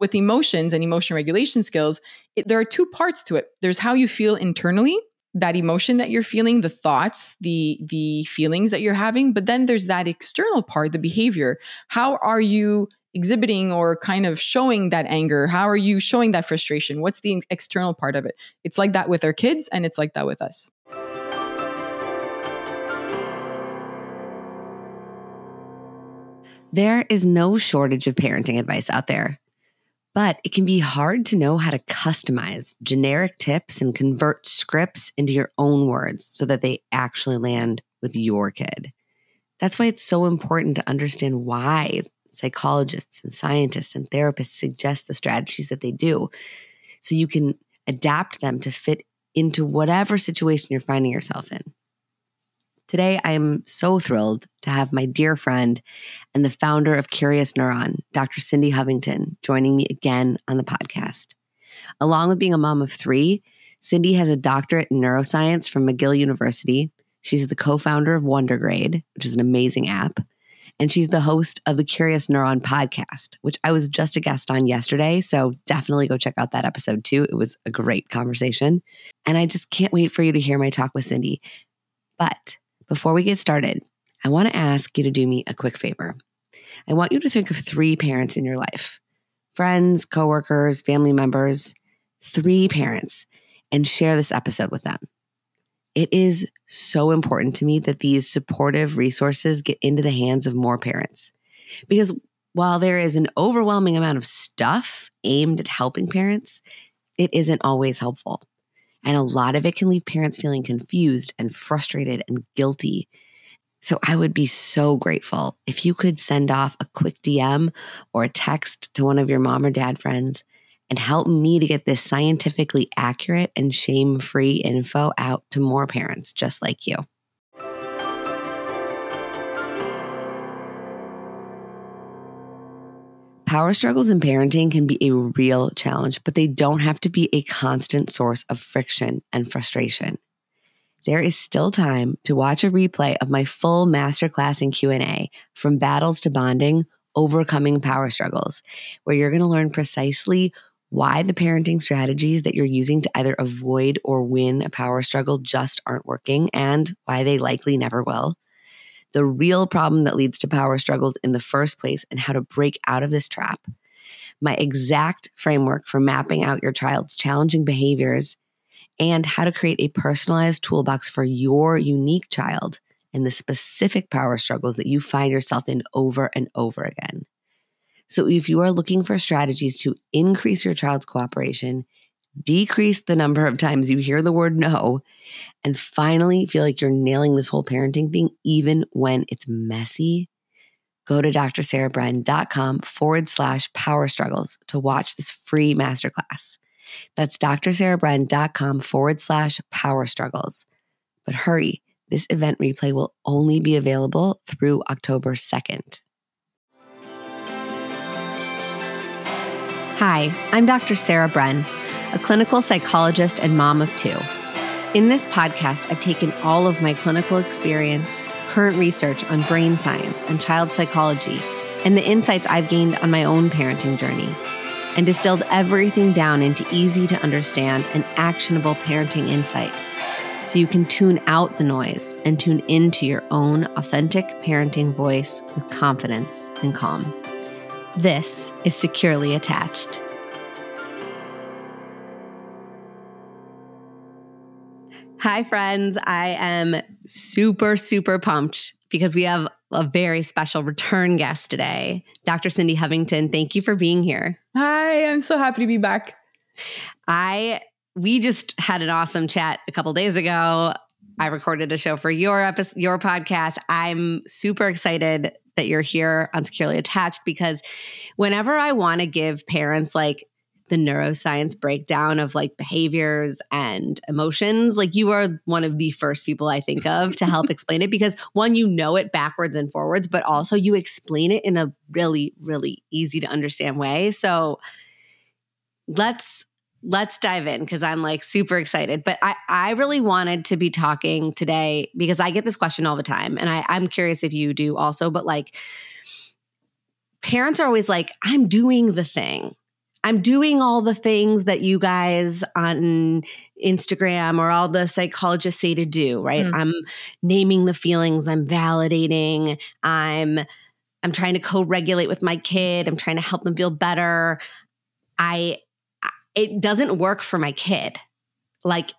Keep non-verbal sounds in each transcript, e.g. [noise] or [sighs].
with emotions and emotion regulation skills, it, there are two parts to it. There's how you feel internally, that emotion that you're feeling, the thoughts, the the feelings that you're having, but then there's that external part, the behavior. How are you exhibiting or kind of showing that anger? How are you showing that frustration? What's the external part of it? It's like that with our kids and it's like that with us. There is no shortage of parenting advice out there. But it can be hard to know how to customize generic tips and convert scripts into your own words so that they actually land with your kid. That's why it's so important to understand why psychologists and scientists and therapists suggest the strategies that they do so you can adapt them to fit into whatever situation you're finding yourself in. Today, I am so thrilled to have my dear friend and the founder of Curious Neuron, Dr. Cindy Hovington, joining me again on the podcast. Along with being a mom of three, Cindy has a doctorate in neuroscience from McGill University. She's the co founder of Wondergrade, which is an amazing app. And she's the host of the Curious Neuron podcast, which I was just a guest on yesterday. So definitely go check out that episode too. It was a great conversation. And I just can't wait for you to hear my talk with Cindy. But before we get started, I want to ask you to do me a quick favor. I want you to think of three parents in your life friends, coworkers, family members, three parents, and share this episode with them. It is so important to me that these supportive resources get into the hands of more parents. Because while there is an overwhelming amount of stuff aimed at helping parents, it isn't always helpful. And a lot of it can leave parents feeling confused and frustrated and guilty. So I would be so grateful if you could send off a quick DM or a text to one of your mom or dad friends and help me to get this scientifically accurate and shame free info out to more parents just like you. Power struggles in parenting can be a real challenge, but they don't have to be a constant source of friction and frustration. There is still time to watch a replay of my full masterclass and Q&A from battles to bonding, overcoming power struggles, where you're going to learn precisely why the parenting strategies that you're using to either avoid or win a power struggle just aren't working and why they likely never will the real problem that leads to power struggles in the first place and how to break out of this trap. My exact framework for mapping out your child's challenging behaviors and how to create a personalized toolbox for your unique child and the specific power struggles that you find yourself in over and over again. So, if you are looking for strategies to increase your child's cooperation, decrease the number of times you hear the word no, and finally feel like you're nailing this whole parenting thing, even when it's messy, go to drsarahbren.com forward slash power struggles to watch this free masterclass. That's drsarahbren.com forward slash power struggles. But hurry, this event replay will only be available through October 2nd. Hi, I'm Dr. Sarah Bren a clinical psychologist and mom of two. In this podcast, I've taken all of my clinical experience, current research on brain science and child psychology, and the insights I've gained on my own parenting journey, and distilled everything down into easy to understand and actionable parenting insights so you can tune out the noise and tune into your own authentic parenting voice with confidence and calm. This is Securely Attached. Hi, friends. I am super, super pumped because we have a very special return guest today, Dr. Cindy Hovington. Thank you for being here. Hi, I'm so happy to be back. I we just had an awesome chat a couple days ago. I recorded a show for your episode, your podcast. I'm super excited that you're here on Securely Attached because whenever I want to give parents like the neuroscience breakdown of like behaviors and emotions, like you are one of the first people I think of to help [laughs] explain it because one, you know it backwards and forwards, but also you explain it in a really, really easy to understand way. So let's let's dive in because I'm like super excited. But I, I really wanted to be talking today because I get this question all the time. And I, I'm curious if you do also, but like parents are always like, I'm doing the thing I'm doing all the things that you guys on Instagram or all the psychologists say to do, right? Mm. I'm naming the feelings, I'm validating, I'm I'm trying to co-regulate with my kid, I'm trying to help them feel better. I it doesn't work for my kid. Like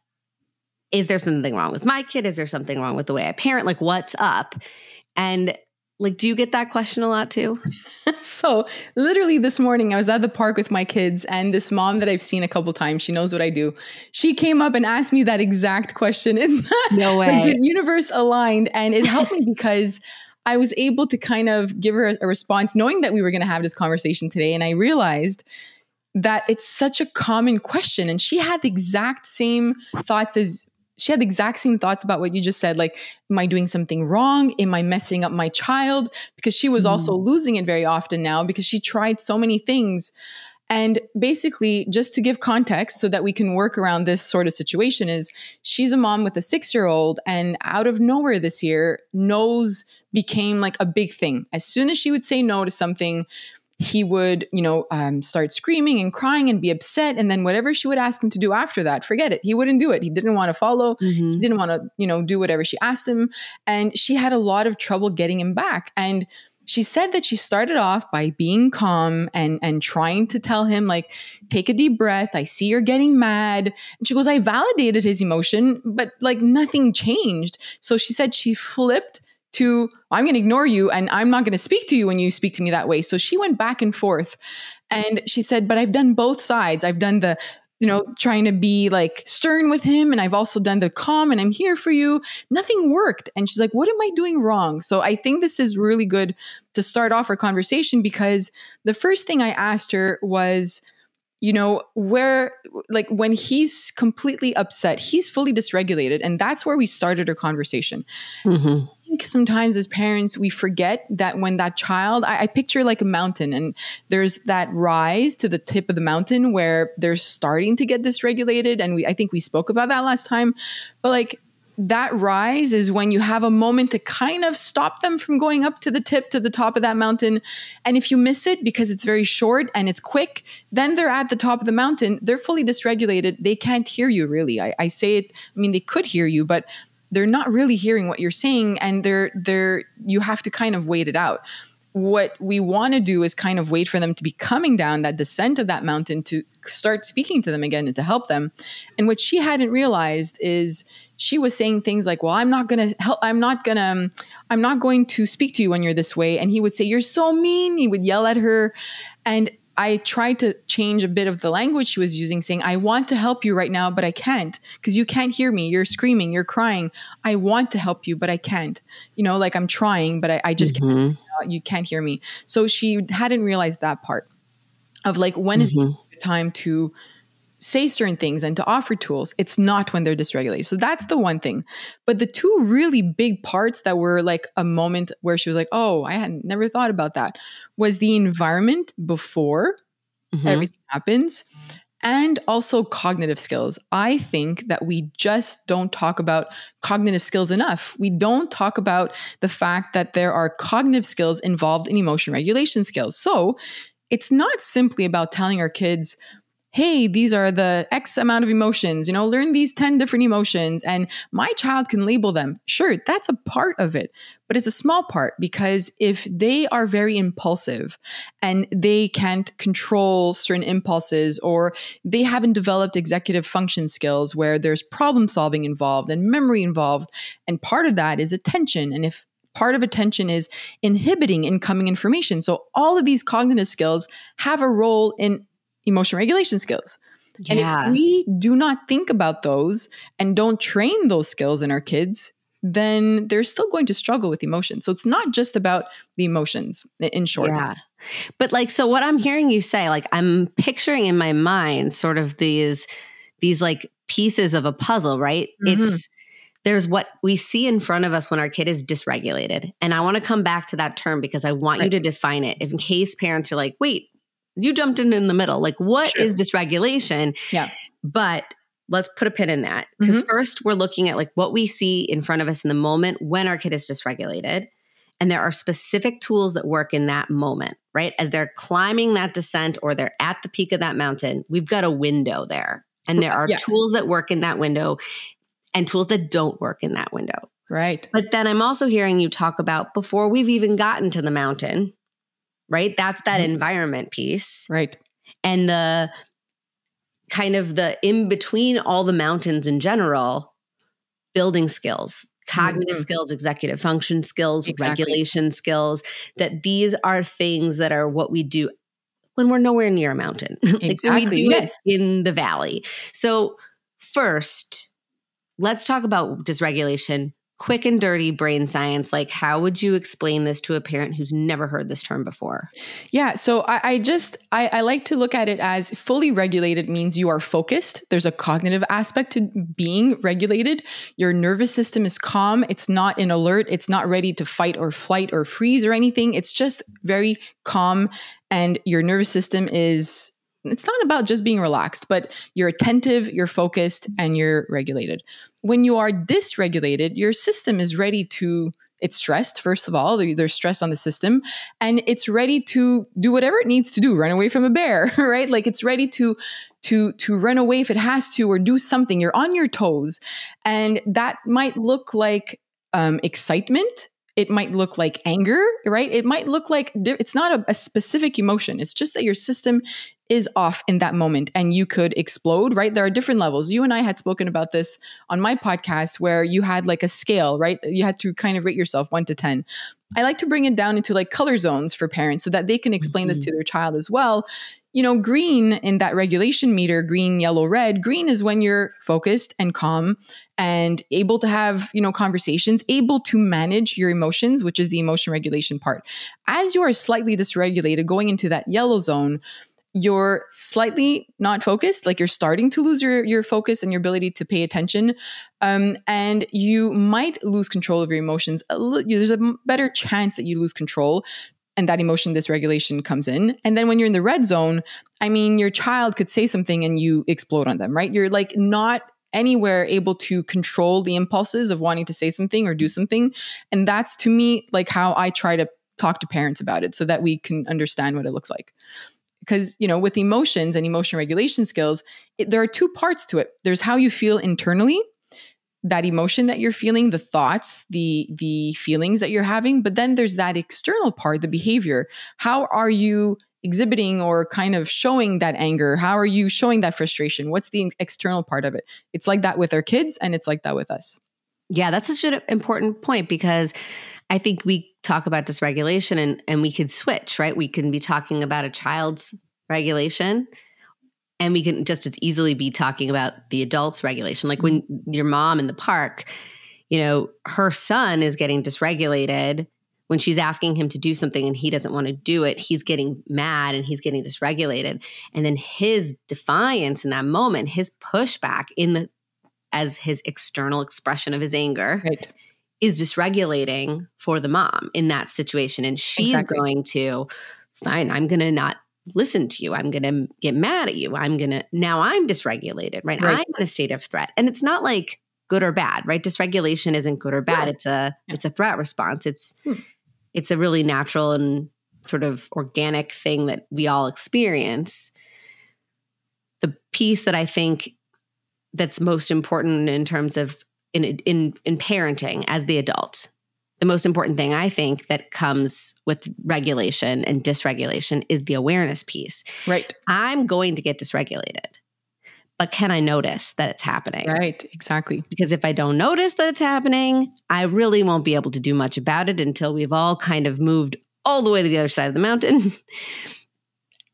is there something wrong with my kid? Is there something wrong with the way I parent? Like what's up? And like, do you get that question a lot too? [laughs] so, literally this morning, I was at the park with my kids, and this mom that I've seen a couple times, she knows what I do. She came up and asked me that exact question. [laughs] It's not no way. the universe aligned, and it helped me because I was able to kind of give her a, a response, knowing that we were going to have this conversation today, and I realized that it's such a common question and she had the exact same thoughts as she had the exact same thoughts about what you just said like am i doing something wrong? Am i messing up my child? Because she was mm. also losing it very often now because she tried so many things. And basically just to give context so that we can work around this sort of situation is she's a mom with a 6 year old and out of nowhere this year no's became like a big thing. As soon as she would say no to something he would, you know, um, start screaming and crying and be upset. And then whatever she would ask him to do after that, forget it. He wouldn't do it. He didn't want to follow. Mm-hmm. He didn't want to, you know, do whatever she asked him. And she had a lot of trouble getting him back. And she said that she started off by being calm and and trying to tell him like take a deep breath i see you're getting mad and she goes i validated his emotion but like nothing changed so she said she flipped to I'm going to ignore you and I'm not going to speak to you when you speak to me that way. So she went back and forth and she said, "But I've done both sides. I've done the you know, trying to be like stern with him. And I've also done the calm and I'm here for you. Nothing worked. And she's like, What am I doing wrong? So I think this is really good to start off our conversation because the first thing I asked her was, you know, where, like, when he's completely upset, he's fully dysregulated. And that's where we started our conversation. Mm-hmm think sometimes as parents we forget that when that child I, I, picture like a mountain and there's that rise to the tip of the mountain where they're starting to get dysregulated. And we i think we spoke about that last time. But like that rise is when you have a moment to kind of stop them from going up to the tip to the top of that mountain. And if you miss it because it's very short and it's quick then they're at the top of the mountain. They're fully dysregulated. They can't hear you really. I, I say it i mean they could hear you but they're not really hearing what you're saying and they're they're you have to kind of wait it out. What we want to do is kind of wait for them to be coming down that descent of that mountain to start speaking to them again and to help them. And what she hadn't realized is she was saying things like well i'm not going to help i'm not going to i'm not going to speak to you when you're this way. And he would say you're so mean he would yell at her. And I tried to change a bit of the language she was using, saying, I want to help you right now, but I can't because you can't hear me. You're screaming, you're crying. I want to help you, but I can't. You know, like I'm trying, but I, I just mm-hmm. can't. Uh, you can't hear me. So she hadn't realized that part of like, when mm-hmm. is the time to say certain things and to offer tools. It's not when they're dysregulated. So that's the one thing. But the two really big parts that were like a moment where she was like, oh, I had never thought about that was the environment before mm-hmm. everything happens and also cognitive skills. I think that we just don't talk about cognitive skills enough. We don't talk about the fact that there are cognitive skills involved in emotion regulation skills. So it's not simply about telling our kids, hey, these are the X amount of emotions, you know, learn these 10 different emotions and my child can label them. Sure, that's a part of it, but it's a small part because if they are very impulsive and they can't control certain impulses or they haven't developed executive function skills where there's problem solving involved and memory involved, and part of that is attention. And if part of attention is inhibiting incoming information. So all of these cognitive skills have a role in emotion regulation skills. Yeah. And if we do not think about those and don't train those skills in our kids, then they're still going to struggle with emotions. So it's not just about the emotions in short. Yeah. But like so what I'm hearing you say like I'm picturing in my mind sort of these these like pieces of a puzzle, right? Mm-hmm. It's there's what we see in front of us when our kid is dysregulated. And I want to come back to that term because I want right. you to define it in case parents are like, wait, you jumped in in the middle. Like, what sure. is dysregulation? Yeah. But let's put a pin in that because mm-hmm. first we're looking at like what we see in front of us in the moment when our kid is dysregulated. And there are specific tools that work in that moment, right? As they're climbing that descent or they're at the peak of that mountain, we've got a window there. And there are yeah. tools that work in that window and tools that don't work in that window. Right. But then I'm also hearing you talk about before we've even gotten to the mountain, right? That's that mm-hmm. environment piece. Right. And the kind of the in between all the mountains in general, building skills, cognitive mm-hmm. skills, executive function skills, exactly. regulation skills, that these are things that are what we do when we're nowhere near a mountain. [laughs] like exactly. we do yes. it in the valley. So first, let's talk about dysregulation quick and dirty brain science like how would you explain this to a parent who's never heard this term before? Yeah so i, I just I, I, like to look at it as fully regulated means you are focused. There's a cognitive aspect to being regulated. Your nervous system is calm. It's not in alert. It's not ready to fight or flight or freeze or anything. It's just very calm and your nervous system is it's not about just being relaxed, but you're attentive, you're focused, and you're regulated. When you are dysregulated, your system is ready to it's stressed first of all there's stress on the system and it's ready to do whatever it needs to do run away from a bear [laughs] right like it's ready to to to run away if it has to or do something you're on your toes and that might look like um, excitement it might look like anger, right? It might look like it's not a, a, specific emotion. It's just that your system is off in that moment and you could explode, right? There are different levels. You and I had spoken about this on my podcast where you had like a scale, right? You had to kind of rate yourself one to 10. I like to bring it down into like color zones for parents so that they can explain mm-hmm. this to their child as well. You know, green in that regulation meter, green, yellow, red, green is when you're focused and calm and able to have, you know, conversations, able to manage your emotions, which is the emotion regulation part. As you are slightly dysregulated going into that yellow zone, you're slightly not focused like you're starting to lose your your focus and your ability to pay attention um, and you might lose control of your emotions there's a better chance that you lose control and that emotion dysregulation comes in. And then when you're in the red zone i mean your child could say something and you explode on them right? You're like not anywhere able to control the impulses of wanting to say something or do something. And that's to me like how i try to talk to parents about it so that we can understand what it looks like because you know with emotions and emotion regulation skills it, there are two parts to it. There's how you feel internally that emotion that you're feeling the thoughts the the feelings that you're having but then there's that external part the behavior. How are you exhibiting or kind of showing that anger? How are you showing that frustration? What's the external part of it? It's like that with our kids and it's like that with us. Yeah that's such an important point because I think we talk about dysregulation and, and we could switch, right? We can be talking about a child's regulation and we can just as easily be talking about the adult's regulation. Like when mm-hmm. your mom in the park, you know, her son is getting dysregulated when she's asking him to do something and he doesn't want to do it, he's getting mad and he's getting dysregulated. And then his defiance in that moment, his pushback in the as his external expression of his anger right is dysregulating for the mom in that situation. And she's exactly. going to, fine, I'm going to not listen to you. I'm going to get mad at you. I'm going to, now I'm dysregulated, right? right? I'm in a state of threat. And it's not like good or bad, right? Dysregulation isn't good or bad. Yeah. It's a, it's a threat response. It's, hmm. it's a really natural and sort of organic thing that we all experience. The piece that I think that's most important in terms of in in in parenting as the adult the most important thing I think that comes with regulation and dysregulation is the awareness piece. Right. I'm going to get dysregulated, but can I notice that it's happening? Right, exactly. Because if I don't notice that it's happening, I really won't be able to do much about it until we've all kind of moved all the way to the other side of the mountain. [laughs]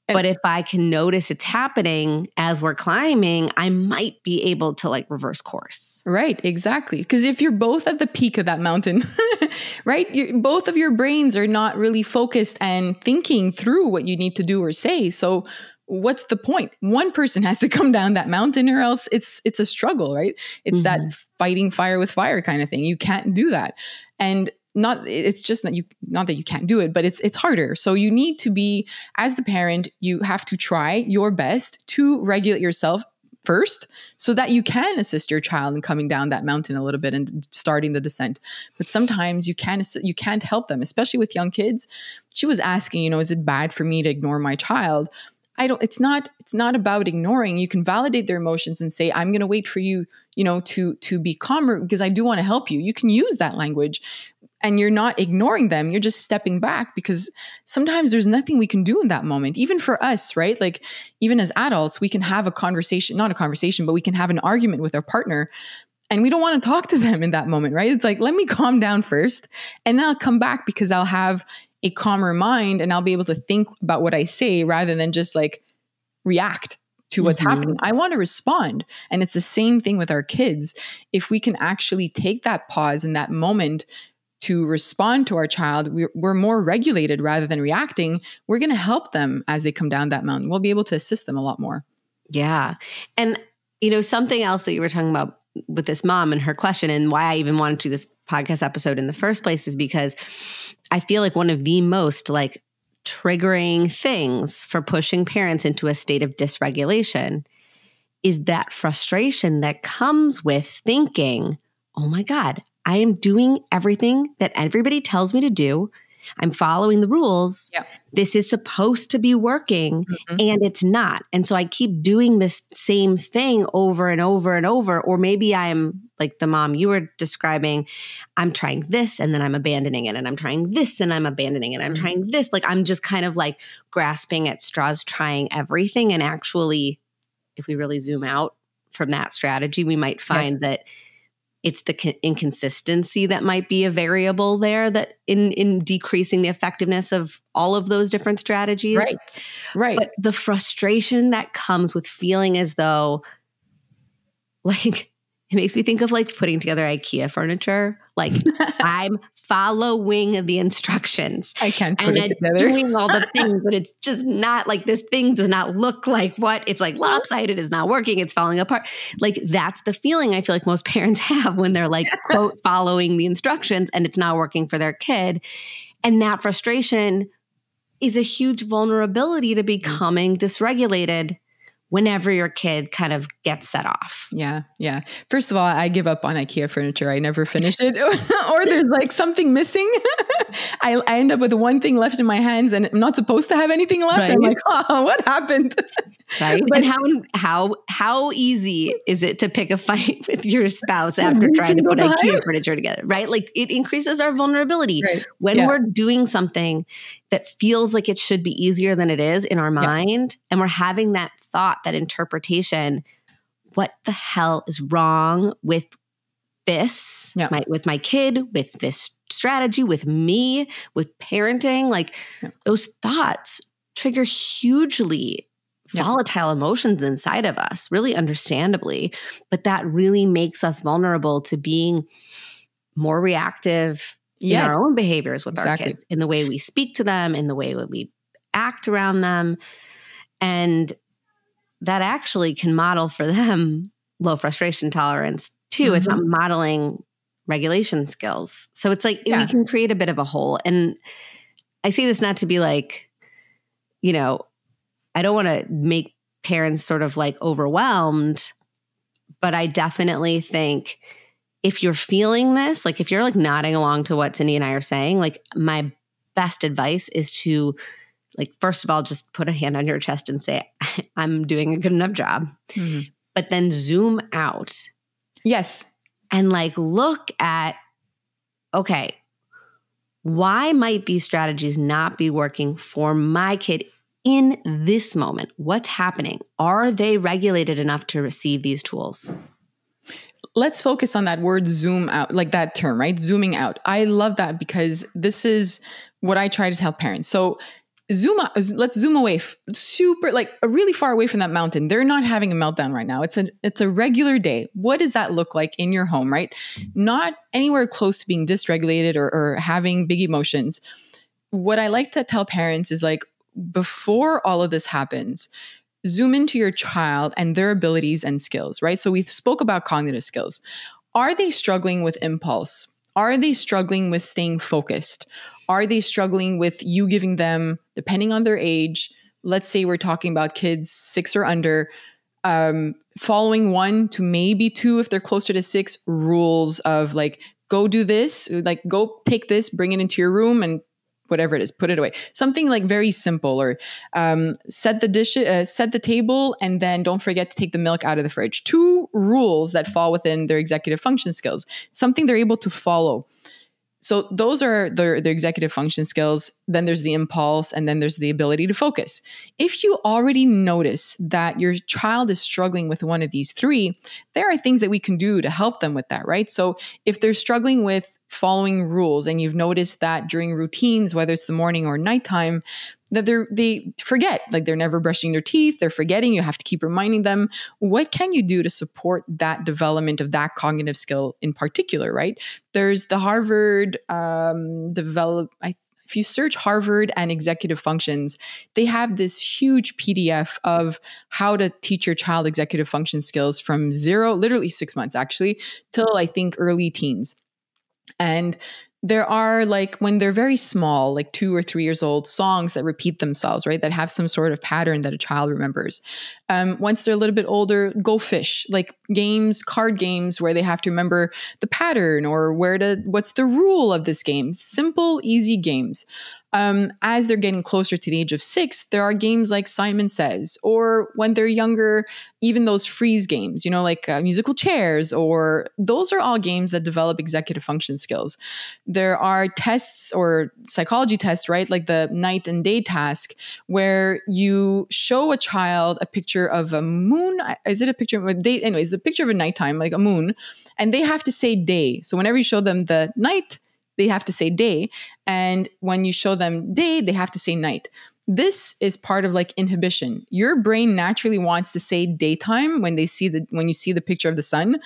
but if I can notice it's happening as we're climbing, I might be able to like reverse course. Right, exactly. Because if you're both at the peak of that mountain, [laughs] right, you, both of your brains are not really focused and thinking through what you need to do or say. So, what's the point? One person has to [laughs] come down that mountain, or else it's it's a struggle, right? It's mm-hmm. that fighting fire with fire kind of thing. You can't do that, and not it's just that you not that you can't do it but it's it's harder. So you need to be as the parent you have to try your best to regulate yourself first so that you can assist your child in coming down that mountain a little bit and starting the descent. But sometimes you can't you can't help them especially with young kids. She was asking you know is it bad for me to ignore my child? I don't it's not it's not about ignoring. You can validate their emotions and say I'm going to wait for you, you know, to to be calmer because I do want to help you. You can use that language and you're not ignoring them. You're just stepping back because sometimes there's nothing we can do in that moment. Even for us, right? Like even as adults, we can have a conversation, not a conversation, but we can have an argument with our partner and we don't want to talk to them in that moment, right? It's like, let me calm down first and then I'll come back because I'll have a calmer mind and I'll be able to think about what I say rather than just like react to what's mm-hmm. happening. I want to respond. And it's the same thing with our kids. If we can actually take that pause in that moment to respond to our child, we're, we're more regulated rather than reacting. We're going to help them as they come down that mountain. We'll be able to assist them a lot more. Yeah. And, you know, something else that you were talking about with this mom and her question, and why I even wanted to do this podcast episode in the first place is because I feel like one of the most like triggering things for pushing parents into a state of dysregulation is that frustration that comes with thinking, oh my God, I am doing everything that everybody tells me to do. I'm following the rules. Yep. This is supposed to be working mm-hmm. and it's not. And so I keep doing this same thing over and over and over. Or maybe I'm like the mom you were describing. I'm trying this and then I'm abandoning it. And I'm trying this and I'm abandoning it. I'm mm-hmm. trying this. Like I'm just kind of like grasping at straws, trying everything. And actually, if we really zoom out from that strategy, we might find yes. that it's the inconsistency that might be a variable there that in in decreasing the effectiveness of all of those different strategies. Right. Right. But the frustration that comes with feeling as though like it makes me think of like putting together IKEA furniture. Like [laughs] I'm following the instructions. I can't put and it together. doing all the [laughs] things, but it's just not like this thing does not look like what it's like lopsided is not working. It's falling apart. Like that's the feeling I feel like most [laughs] parents have when they're like quote following the instructions and it's not working for their kid. And that frustration is a huge vulnerability to mm. becoming dysregulated whenever your kid kind of gets set off. Yeah, yeah. First of all, I give up on IKEA furniture. I never finish it, [laughs] or there's like something missing. [laughs] I, I, end up with one thing left in my hands, and I'm not supposed to have anything left. Right. I'm like, [laughs] oh, what happened? Right. but, and how how how easy is it to pick a fight with your spouse after trying to put IKEA furniture together? Right. Like it increases our vulnerability right. when yeah. we're doing something that feels like it should be easier than it is in our mind. And we're having that thought, that interpretation. What the hell is wrong with this, yeah. my, with my kid, with this strategy, with me, with parenting? Like yeah. those thoughts trigger hugely volatile emotions inside of us, really understandably. But that really makes us vulnerable to being more reactive yes. in our own behaviors with exactly. our kids, in the way we speak to them, in the way we act around them. And that actually can model for them [laughs] low frustration tolerance too. Mm-hmm. It's not modeling regulation skills. So it's like yeah. we can create a bit of a hole. And I say this not to be like, you know, I don't want to make parents sort of like overwhelmed, but I definitely think if you're feeling this, like if you're like nodding along to what Cindy and I are saying, like my best advice is to like first of all just put a hand on your chest and say [laughs] I'm doing a good enough job. Mm-hmm. But then zoom out. Yes. And like look at okay, why might these strategies not be working for my kid in this moment? What's happening? Are they regulated enough to receive these tools? let's focus on that word zoom out, like that term, right? Zooming out. I love that because this is what I try to tell parents. So zoom out, let's zoom away super like uh, really far away from that mountain they're not having a meltdown right now it's a it's a regular day what does that look like in your home right not anywhere close to being dysregulated or, or having big emotions what i like to tell parents is like before all of this happens zoom into your child and their abilities and skills, right? So we spoke about cognitive skills. Are they struggling with impulse? Are they struggling with staying focused? Are they struggling with you giving them, depending on their age, let's say we're talking about kids six or under, um, following one to maybe two if they're closer to six rules of like go do this like go take this bring it into your room and whatever it is put it away. Something like very simple or um, set the dish uh, set the table and then don't forget to take the milk out of the fridge. Two rules that fall within their executive function skills. Something they're able to follow so those are the, the executive function skills. Then there's the impulse, and then there's the ability to focus. If you already notice that your child is struggling with one of these three, there are things that we can do to help them with that, right? So if they're struggling with following rules and you've noticed that during routines, whether it's the morning or nighttime, that they're they forget like they're never brushing their teeth they're forgetting you have to keep reminding them what can you do to support that development of that cognitive skill in particular right there's the harvard um, develop i if you search Harvard and executive functions, they have this huge PDF of how to teach your child executive function skills from zero, literally six months actually, till I think early teens. And there are like when they're very small like two or three years old songs that repeat themselves right? That have some sort of pattern that a child remembers um, once they're a little bit older go fish like games card games where they have to remember the pattern or where to what's the rule of this game simple easy games um, as they're getting closer to the age of six, there are games like Simon Says, or when they're younger, even those freeze games, you know, like uh, musical chairs, or those are all games that develop executive function skills. There are tests or psychology tests, right? Like the night and day task, where you show a child a picture of a moon. Is it a picture of a day? Anyways, a picture of a nighttime, like a moon, and they have to say day. So whenever you show them the night, they have to say day. And when you show them day, they have to say night. This is part of like inhibition. Your brain naturally wants to say daytime when they see the when you see the picture of the sun,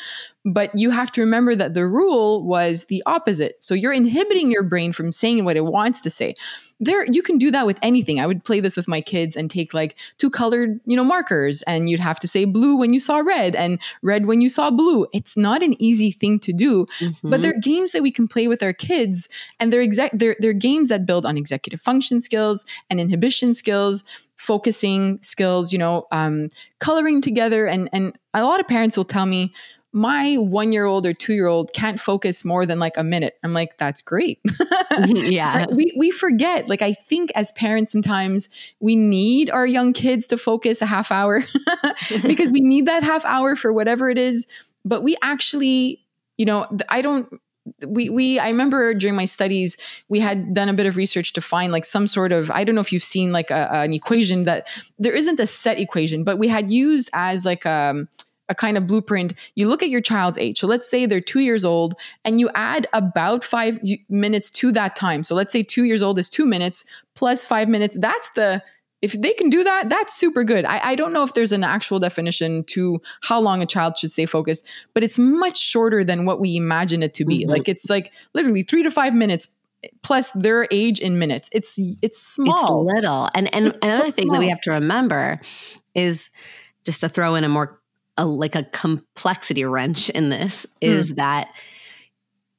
but you have to remember that the rule was the opposite. So you're inhibiting your brain from saying what it wants to say there you can do that with anything. I would play this with my kids and take like two colored, you know, markers and you'd have to say blue when you saw red and red when you saw blue. It's not an easy thing to do, mm-hmm. but they're games that we can play with our kids and they're exact they're, they're games that build on executive function skills and inhibition skills focusing skills you know um, coloring together and and a lot of parents will tell me my one year old or two year old can't focus more than like a minute. I'm like, that's great. [laughs] yeah. We, we forget. Like, I think as parents, sometimes we need our young kids to focus a half hour [laughs] because we need that half hour for whatever it is. But we actually, you know, I don't, we we I remember during my studies we had done a bit of research to find like some sort of I don't know if you've seen like a, an equation that there isn't a set equation but we had used as like um a kind of blueprint, you look at your child's age. So let's say they're two years old and you add about five minutes to that time. So let's say two years old is two minutes plus five minutes. That's the, if they can do that, that's super good. I, I don't know if there's an actual definition to how long a child should stay focused, but it's much shorter than what we imagine it to be. Mm-hmm. Like it's like literally three to five minutes plus their age in minutes. It's it's small. It's little. And and it's another so thing that we have to remember is just to throw in a more a like a complexity wrench in this is mm. that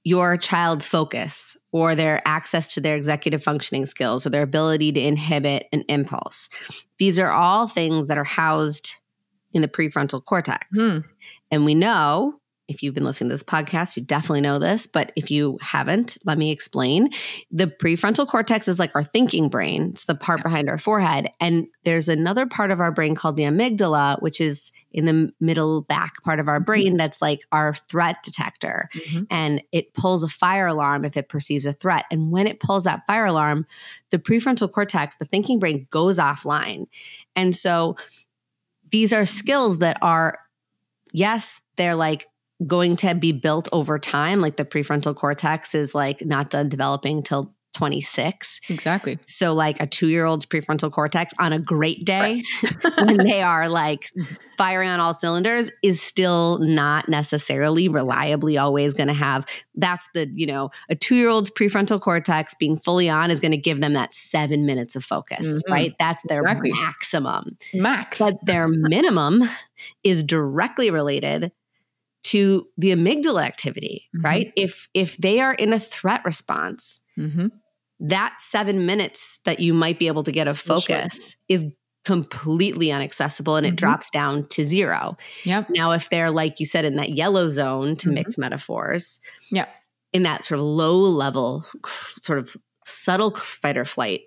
your child's focus or their access to their executive functioning skills or their ability to inhibit an impulse these are all things that are housed in the prefrontal cortex mm. and we know if you've been listening to this podcast, you definitely know this. But if you haven't, let me explain. The prefrontal cortex is like our thinking brain, it's the part behind our forehead. And there's another part of our brain called the amygdala, which is in the middle back part of our brain mm-hmm. that's like our threat detector. Mm-hmm. And it pulls a fire alarm if it perceives a threat. And when it pulls that fire alarm, the prefrontal cortex, the thinking brain, goes offline. And so these are skills that are, yes, they're like going to be built over time. Like the prefrontal cortex is like not done developing till 26. Exactly. So, like a two year old's prefrontal cortex on a great day right. [laughs] when they are like firing on all cylinders is still not necessarily reliably always going to have. That's the, you know, a two year old's prefrontal cortex being fully on is going to give them that seven minutes of focus, mm-hmm. right? That's their exactly. maximum. Max. But their minimum is directly related to the amygdala activity, mm-hmm. right? If if they are in a threat response, mm-hmm. that seven minutes that you might be able to get of focus is completely inaccessible and it Mhm. drops down to zero. Yep. Now, if they're, like you said, in that yellow zone to mix metaphors, Yeah. in that sort of low level, sort of subtle fight or flight,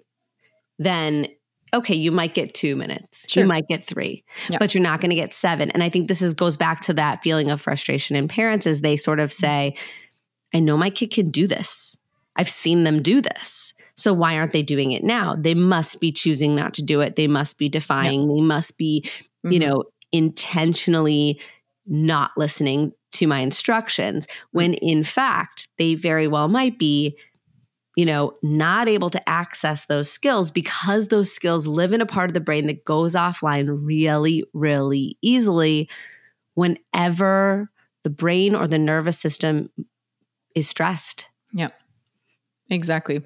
then okay, you might get two minutes, Sure. you might get three, Yeah. but you're not going to get seven. And I think this is goes back to that feeling of frustration in parents as they sort Mm-hmm. of say, I know my kid can do this. I've seen them do this. So why aren't they doing it now? They must be choosing not to do it. They must be defying. They must be, you Mhm. know, intentionally not listening to my instructions when in fact they very well might be you know not able to access those skills because those skills live in a part of the brain that goes offline really really easily whenever the brain or the nervous system is stressed Yeah. Exactly.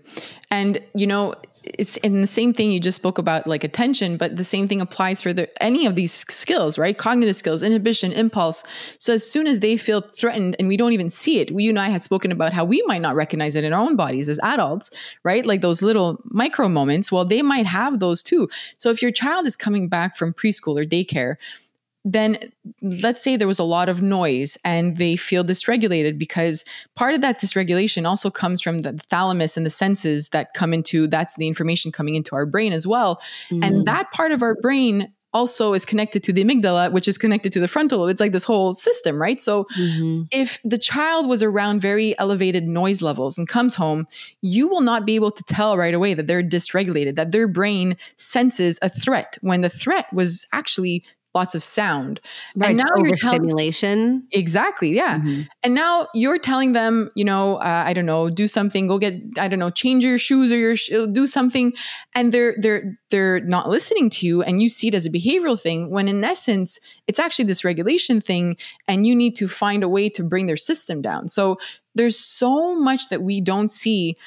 And you know, it's in the same thing you just spoke about like attention, but the same thing applies for the any of these skills, right? Cognitive skills, inhibition, impulse. So as soon as they feel threatened and we don't even see it, we you and I had spoken about how we might not recognize it in our own bodies as adults, right? Like those little micro moments, well, they might have those too. So if your child is coming back from preschool or daycare, then let's say there was a lot of noise and they feel dysregulated because part of that dysregulation also comes from the thalamus and the senses that come into that's the information coming into our brain as well Mm. and that part of our brain also is connected to the amygdala which is connected to the frontal lobe it's like this whole system right so Mhm. if the child was around very elevated noise levels and comes home, you will not be able to tell right away that they're dysregulated, that their brain senses a threat when the threat was actually lots of sound. right now you're tell- overstimulation Exactly. Yeah. Mhm. And now you're telling them, you know, uh, I don't know, do something, go get, I don't know, change your shoes or your sh- do something, and they're they're they're not listening to you, and you see it as a behavioral thing. When in essence, it's actually this regulation thing, and you need to find a way to bring their system down. So there's so much that we don't see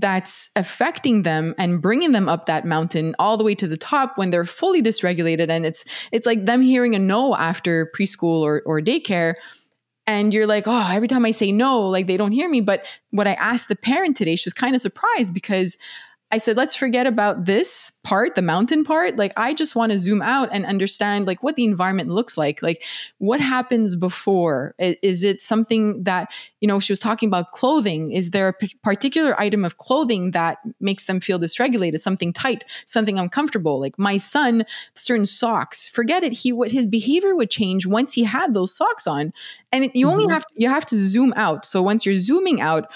that's affecting them and bringing them up that mountain all the way to the top when they're fully dysregulated and it's it's like them hearing a no after preschool or, or daycare. And you're like oh every time i say no like they don't hear me. But what i asked the parent today she was kind of surprised because i said let's forget about this part the mountain part. Like i just want to zoom out and understand like what the environment looks like. Like what happens before? Is it something that you know she was talking about clothing. Is there a p- particular item of clothing that makes them feel dysregulated something tight something uncomfortable? Like my son certain socks forget it he what his behavior would change once he had those socks on. And you only Mhm. have to, you have to zoom out. So once you're zooming out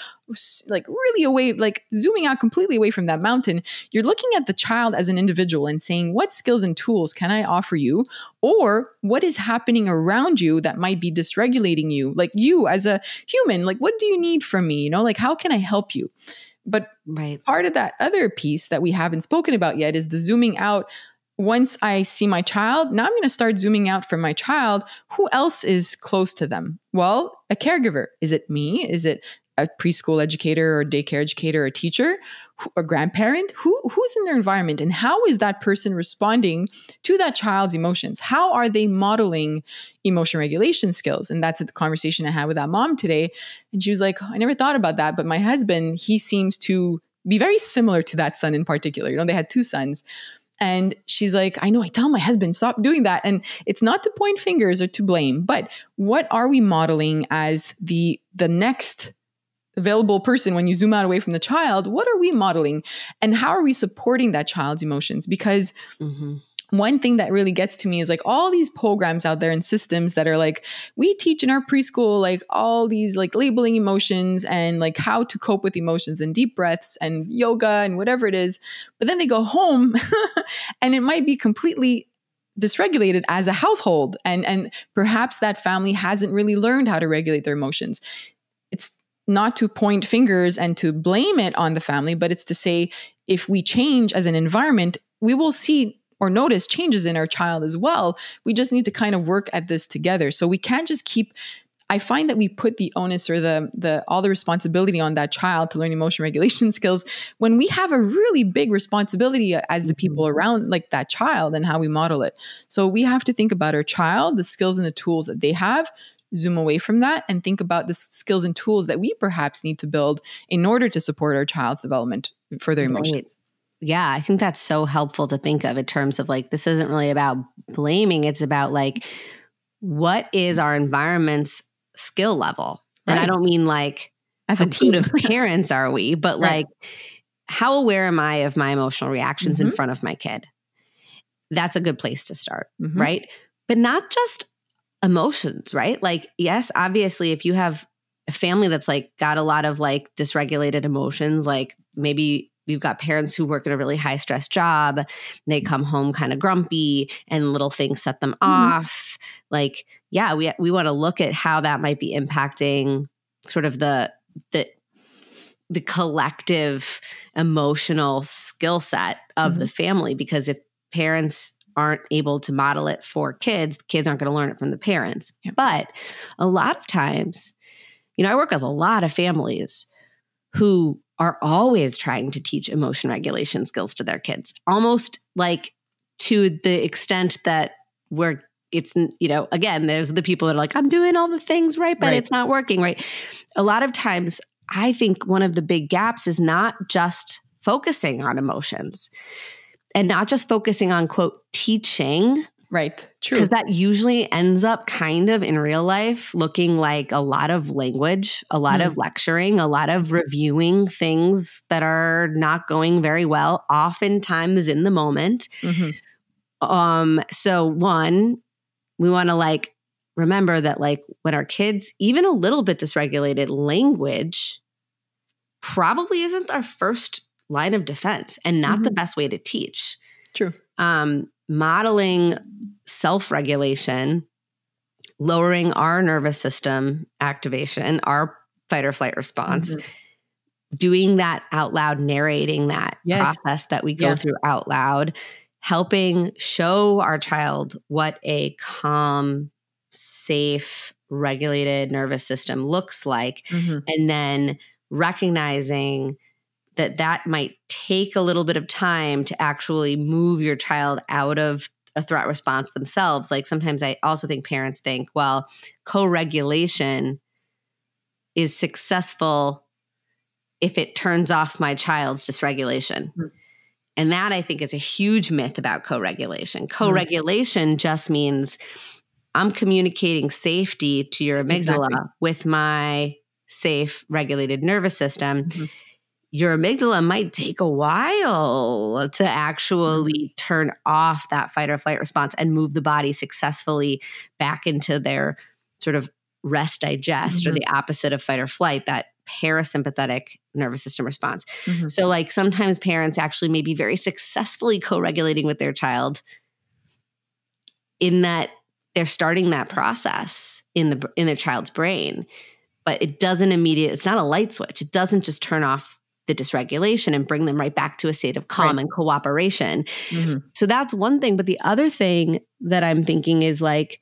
like really away like zooming out completely away from that mountain you're looking at the child as an individual and saying what skills and tools can i offer you or what is happening around you that might be dysregulating you? Like you as a human like what do you need from me? You know like how can i help you? But right. part of that other piece that we haven't spoken about yet is the zooming out. Once i see my child now i'm going to start zooming out from my child. Who else is close to them? Well a caregiver. Is it me? Is it a preschool educator or daycare educator or teacher a grandparent? Who who's in their environment? And how is that person responding to that child's emotions? How are they modeling emotion regulation skills? And that's the conversation i had with that mom today. And she was like i never thought about that but my husband he seems to be very similar to that son in particular. You know they had two sons. And she's like i know i tell my husband stop doing that. And it's not to point fingers or to blame but what are we modeling as the the next available person when you zoom out away from the child what are we modeling? And how are we supporting that child's emotions? Because Mhm. one thing that really gets to me is like all these programs out there and systems that are like we teach in our preschool like all these like labeling emotions and like how to cope with emotions and deep breaths and yoga and whatever it is but then they go home [laughs] and it might be completely dysregulated as a household. And and perhaps that family hasn't really learned how to regulate their emotions not to point fingers and to blame it on the family but it's to say if we change as an environment we will see or notice changes in our child as well. We just need to kind of work at this together. So we can't just keep I find that we put the onus or the the all the responsibility on that child to learn emotion [laughs] regulation skills when we have a really big responsibility as the people mm-hmm. around like that child and how we model it. So we have to think about our child, the skills and the tools that they have, zoom away from that and think about the skills and tools that we perhaps need to build in order to support our child's development for their Right. emotions. yeah, I think that's so helpful to think of in terms of like, this isn't really about blaming. It's about like, what is our environment's skill level? And I don't mean like, As a team. of parents are we, but [laughs] Right. like, how aware am I of my emotional reactions in Mhm. front of my kid? That's a good place to start, Mhm. right? But not just emotions, right? Like, yes, obviously, if you have a family that's like got a lot of like dysregulated emotions, like maybe you've got parents who work in a really high stress job, they come home kind of grumpy and little things set them mm-hmm. off. Like, yeah, we we want to look at how that might be impacting sort of the the the collective emotional skill set of the mm-hmm. family because if parents aren't able to model it for kids kids aren't going to learn it from the parents Yep. but a lot of times you know i work with a lot of families who are always trying to teach emotion regulation skills to their kids almost like to the extent that we're it's you know again there's the people that are like i'm doing all the things right but Right. it's not working right a lot of times i think one of the big gaps is not just focusing on emotions and not just focusing on quote teaching Right. True. because that usually ends up kind of in real life looking like a lot of language, a lot Mm. of lecturing, a lot of reviewing things that are not going very well, oftentimes in the moment. Mhm. Um, so one, we want to like remember that like when our kids even a little bit dysregulated language probably isn't our first line of defense and not the best way to teach True. um, modeling self regulation, lowering our nervous system activation, our fight or flight response, Mhm. doing that out loud, narrating that Yes. process that we go Yeah. through out loud, helping show our child what a calm, safe, regulated nervous system looks like Mhm. and then recognizing that that might take a little bit of time to actually move your child out of a threat response themselves like sometimes i also think parents think well co-regulation is successful if it turns off my child's dysregulation Mm. and that i think is a huge myth about co-regulation co-regulation just means i'm communicating safety to your amygdala Exactly. with my safe regulated nervous system Mhm. Your amygdala might take a while to actually turn off that fight or flight response and move the body successfully back into their sort of rest digest or Mhm. the opposite of fight or flight that parasympathetic nervous system response Mhm. so like sometimes parents actually may be very successfully co-regulating with their child in that they're starting that process in the in their child's brain but it doesn't immediate it's not a light switch it doesn't just turn off the dysregulation and bring them right back to a state of calm Right. and cooperation Mhm. so that's one thing but the other thing that i'm thinking is like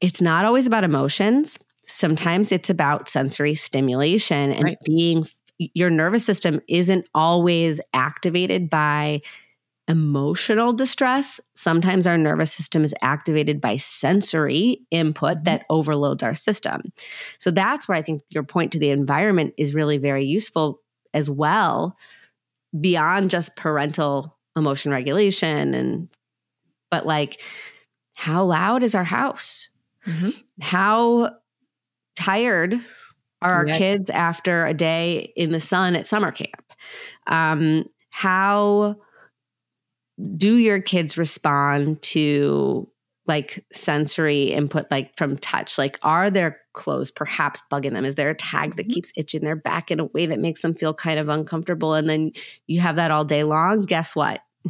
it's not always about emotions sometimes it's about sensory stimulation and Right. being your nervous system isn't always activated by emotional distress sometimes our nervous system is activated by sensory input Mhm. that overloads our system so that's where i think your point to the environment is really very useful as well beyond just parental emotion regulation and but like how loud is our house Mhm. how tired are our Yes. kids after a day in the sun at summer camp um, how do your kids respond to like sensory input like from touch like are their clothes perhaps bugging them is there a tag that Mhm. keeps itching their back in a way that makes them feel kind of uncomfortable and then you have that all day long guess what [laughs]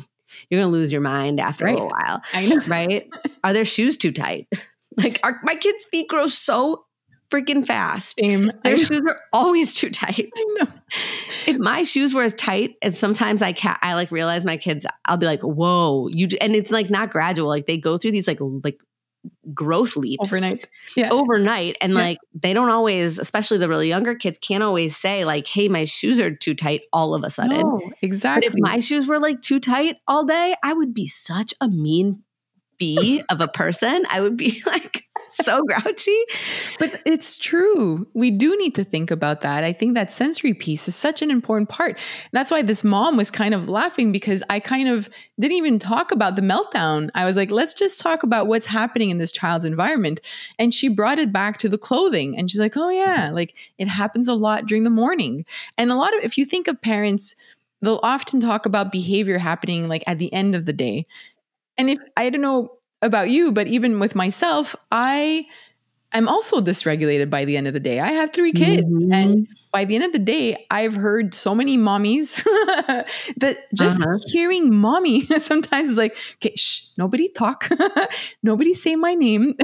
you're going to lose your mind after a while I know. right? [laughs] Are their shoes too tight? [laughs] Like, are my kids' feet grow so freaking fast? Same. Their [laughs] shoes are always too tight. If my shoes were as tight as sometimes I can't, I like realize my kids. I'll be like, "Whoa, you!" d-" And it's like not gradual. Like they go through these like like growth leaps Overnight. Yeah. overnight, and Yeah. like they don't always, especially the really younger kids, can't always say like, "Hey, my shoes are too tight." All of a sudden, No, but exactly. if my shoes were like too tight all day, I would be such a mean bee of a person. I would be [laughs] like so grouchy. But it's true. We do need to think about that. I think that sensory piece is such an important part. That's why this mom was kind of laughing because I kind of didn't even talk about the meltdown. I was like, let's just talk about what's happening in this child's environment. And she brought it back to the clothing. And she's like, oh, yeah, mm-hmm. like it happens a lot during the morning. And a lot of, if you think of parents, they'll often talk about behavior happening like at the end of the day. And if I don't know about you, but even with myself, I am also dysregulated by the end of the day. I have three kids. Mm-hmm. And by the end of the day, I've heard so many mommies [laughs] that just uh-huh. hearing mommy [laughs] sometimes is like, okay, shh, nobody talk. [laughs] nobody say my name.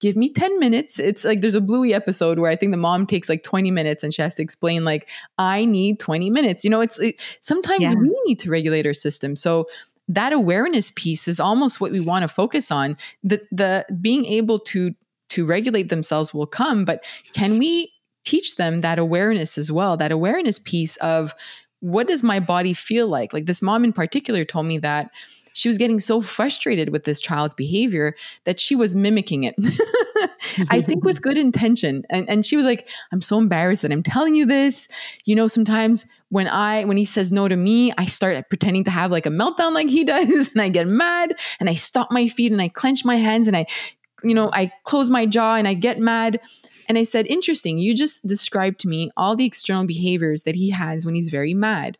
Give me 10 minutes. It's like there's a Bluey episode where I think the mom takes like 20 minutes and she has to explain, like, I need 20 minutes. You know, it's it, sometimes yeah. we need to regulate our system. So that awareness piece is almost what we want to focus on. The the being able to to regulate themselves will come, but can we teach them that awareness as well? That awareness piece of what does my body feel like? Like this mom in particular told me that she was getting so frustrated with this child's behavior that she was mimicking it. [laughs] I think with [laughs] good intention. And, and she was like, I'm so embarrassed that I'm telling you this. You know, sometimes when I when he says no to me, I start pretending to have like a meltdown like he [laughs] does, and I get mad and I stop my feet and I clench my hands and I, you know, I close my jaw and I get mad. And I said, interesting, you just described to me all the external behaviors that he has when he's very mad.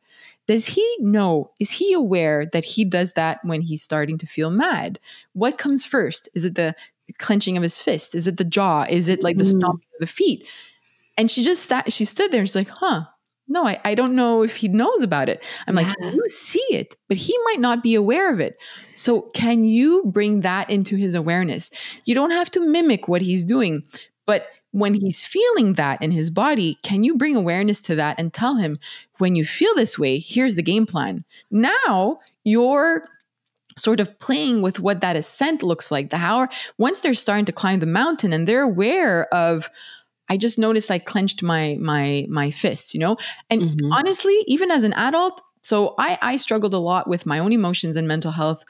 Does he know? Is he aware that he does that when he's starting to feel mad? What comes first? Is it the clenching of his fist? Is it the jaw? Is it like the mm. stomping of the feet? And she just sat, she stood there and she's like, huh, no, I, I don't know if he knows about it. I'm yeah. like, you see it, but he might not be aware of it. So, can you bring that into his awareness? You don't have to mimic what he's doing, but when he's feeling that in his body, can you bring awareness to that and tell him, when you feel this way, here's the game plan? Now you're sort of playing with what that ascent looks like. The how once they're starting to climb the mountain and they're aware of, I just noticed I clenched my my my fist, you know? And mm-hmm. honestly, even as an adult, so I I struggled a lot with my own emotions and mental health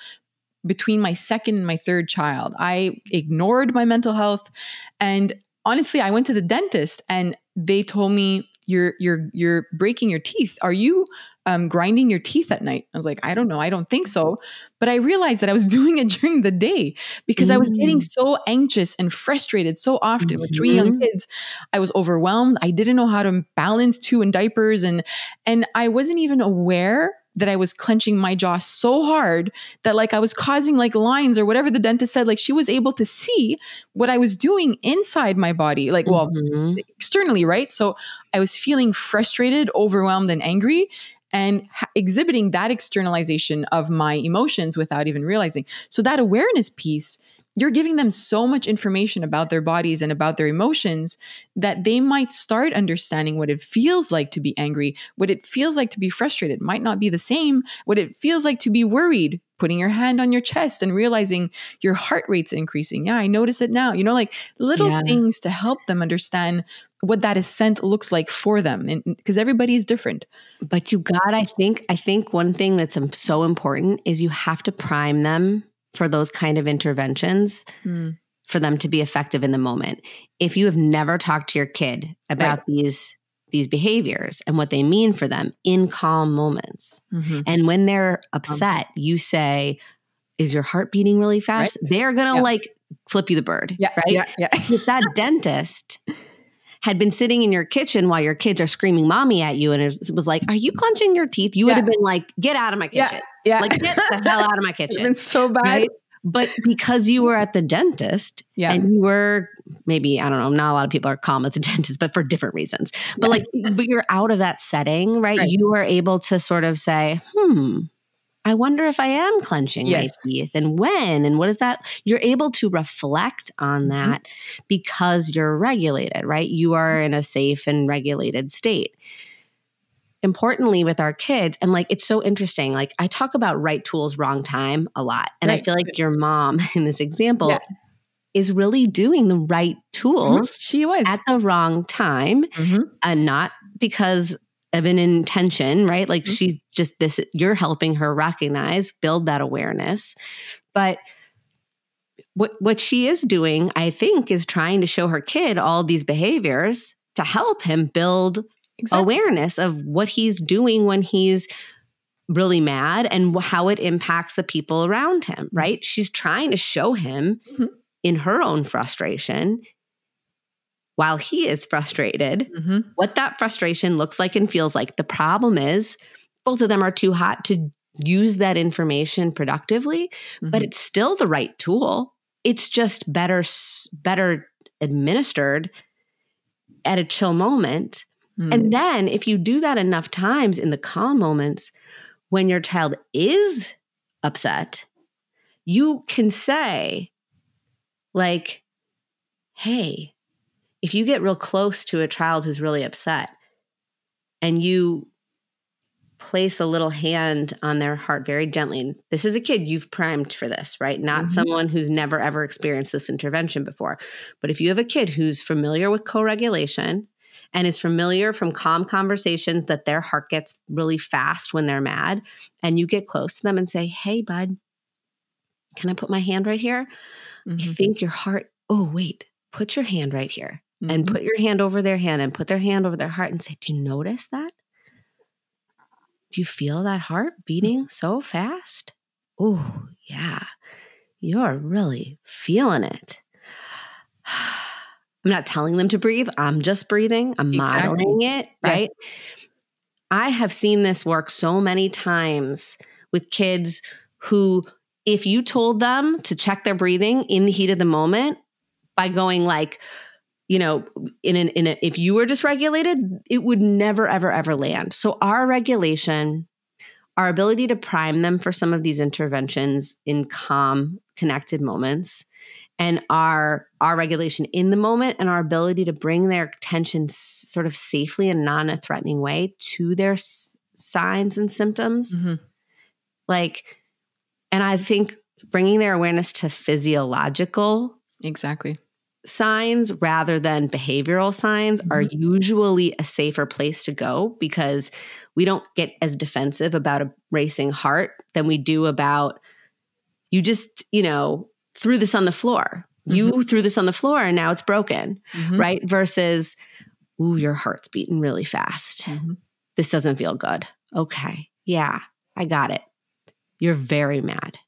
between my second and my third child. I ignored my mental health and honestly, I went to the dentist and they told me you're you're you're breaking your teeth. Are you um, grinding your teeth at night? I was like, I don't know, I don't think so. But I realized that I was [laughs] doing it during the day because mm I was getting mm. so anxious and frustrated so often mm-hmm. with three young mm-hmm. kids. I was overwhelmed. I didn't know how to balance two in diapers, and and I wasn't even aware that I was clenching my jaw so hard that like I was causing like lines or whatever the dentist said. Like she was able to see what I was doing inside my body, like, well, mm-hmm. externally, right? So I was feeling frustrated, overwhelmed, and angry and ha- exhibiting that externalization of my emotions without even realizing. So that awareness piece you're giving them so much information about their bodies and about their emotions that they might start understanding what it feels like to be angry, what it feels like to be frustrated might not be the same, what it feels like to be worried, putting your hand on your chest and realizing your heart rate's increasing. Yeah, I notice it now. You know, like little yeah. things to help them understand what that ascent looks like for them because everybody is different but you got i think i think one thing that's so important is you have to prime them for those kind of interventions mm. for them to be effective in the moment. If you have never talked to your kid about right. these these behaviors and what they mean for them in calm moments. Mm-hmm. And when they're upset, you say, Is your heart beating really fast? Right. They're gonna yeah. like flip you the bird. Yeah. Right. Yeah. yeah. [laughs] if that dentist had been sitting in your kitchen while your kids are screaming mommy at you and it was like, Are you clenching your teeth? You yeah. would have been like, Get out of my kitchen. Yeah. Like, get the hell out of my [laughs] kitchen. It's so bad. Right? But because you were at the dentist yeah. and you were maybe, I don't know, not a lot of people are calm at the [laughs] dentist, but for different reasons. But like, but you're out of that setting, right? right? You were able to sort of say, hmm, I wonder if I am clenching yes. my teeth and when and what is that? You're able to reflect on mm-hmm. that mm-hmm. because you're regulated, right? You are in a safe and regulated state importantly with our kids and like it's so interesting like i talk about right tools wrong time a lot and right. i feel like your mom [laughs] in this example yeah. is really doing the right mm-hmm. tools mm-hmm. she was at the wrong time mm-hmm. and not because of an intention right like mm-hmm. she's just this you're helping her recognize build that awareness but what what she is doing, I think, is trying to show her kid all these behaviors to help him build exactly. awareness of what he's doing when he's really mad and how it impacts the people around him, mm-hmm. right? She's trying to show him mm-hmm. in her own frustration while he is frustrated mm-hmm. what that frustration looks like and feels like. The problem is both of them are too hot to use that information productively, but mm-hmm. it's still the right tool. It's just better better administered at a chill moment. Mm. And then if you do that enough times in the calm moments, when your child is upset, you can say, like, hey, if you get real close to a child who's really upset and you place a little hand on their heart very gently, and this is a kid you've primed for this, right? Not mm-hmm. someone who's never ever experienced this intervention before. But if you have a kid who's familiar with co regulation, and is familiar from calm conversations that their heart gets really fast when they're mad, and you get close to them and say, Hey, bud, can I put my hand right here? Mm-hmm. I think your heart, oh, wait, put your hand right here mm-hmm. and put your hand over their hand and put their hand over their heart and say, Do you notice that? Do you feel that heart beating so fast? Oh, yeah, you're really feeling it. [sighs] [sighs] I'm not telling them to breathe. I'm just breathing. I'm exactly. modeling it, right? Yes. I have seen this work so many times with kids who, if you told them to check their breathing in the heat of the moment by going like, you know, in an in a, if you were dysregulated, it would never ever ever land. So our regulation, our ability to prime them for some of these interventions in calm, connected moments and our our regulation in the moment and our ability to bring their attention sort of safely and non a threatening way to their s- signs and symptoms mm-hmm. like and i think bringing their awareness to physiological exactly signs rather than behavioral signs mm-hmm. are usually a safer place to go because we don't get as defensive about a racing heart than we do about you just you know threw this on the floor. Mm-hmm. You threw this on the floor and now it's broken, mm-hmm. right? Versus, ooh, your heart's beating really fast. Mm-hmm. This doesn't feel good. Okay. Yeah, I got it. You're very mad.